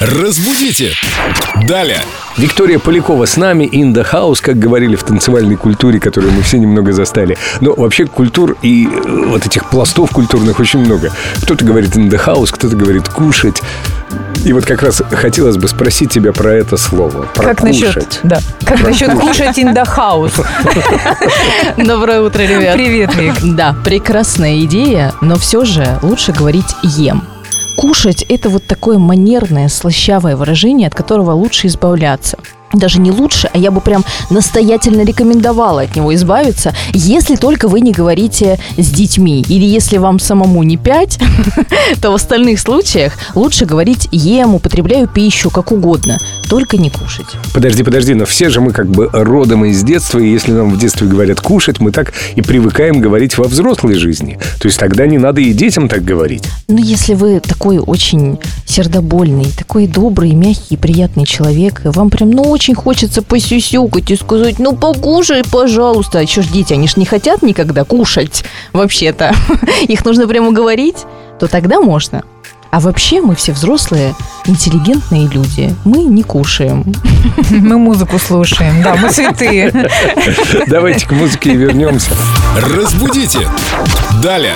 Разбудите! Далее! Виктория Полякова с нами, in the house, как говорили в танцевальной культуре, которую мы все немного застали. Но вообще культур и э, вот этих пластов культурных очень много. Кто-то говорит in the house, кто-то говорит кушать. И вот как раз хотелось бы спросить тебя про это слово. Про Как кушать. насчет, да, как насчет кушать in the house? Доброе утро, ребят. Привет, Вик. Да, прекрасная идея, но все же лучше говорить «ем». Кушать – это вот такое манерное, слащавое выражение, от которого лучше избавляться. Даже не лучше, а я бы прям настоятельно рекомендовала от него избавиться, если только вы не говорите с детьми. Или если вам самому не пять, то в остальных случаях лучше говорить «ем», «употребляю пищу», как угодно, только не кушать. Подожди, подожди, но все же мы как бы родом из детства, и если нам в детстве говорят кушать, мы так и привыкаем говорить во взрослой жизни. То есть тогда не надо и детям так говорить. Ну, если вы такой очень сердобольный, такой добрый, мягкий, приятный человек, и вам прям, ну, очень хочется посюсюкать и сказать, ну, покушай, пожалуйста. А что ж дети, они ж не хотят никогда кушать, вообще-то. Их нужно прямо говорить, то тогда можно. А вообще мы все взрослые, интеллигентные люди. Мы не кушаем. Мы музыку слушаем. Да, мы святые. Давайте к музыке вернемся. Разбудите! Далее!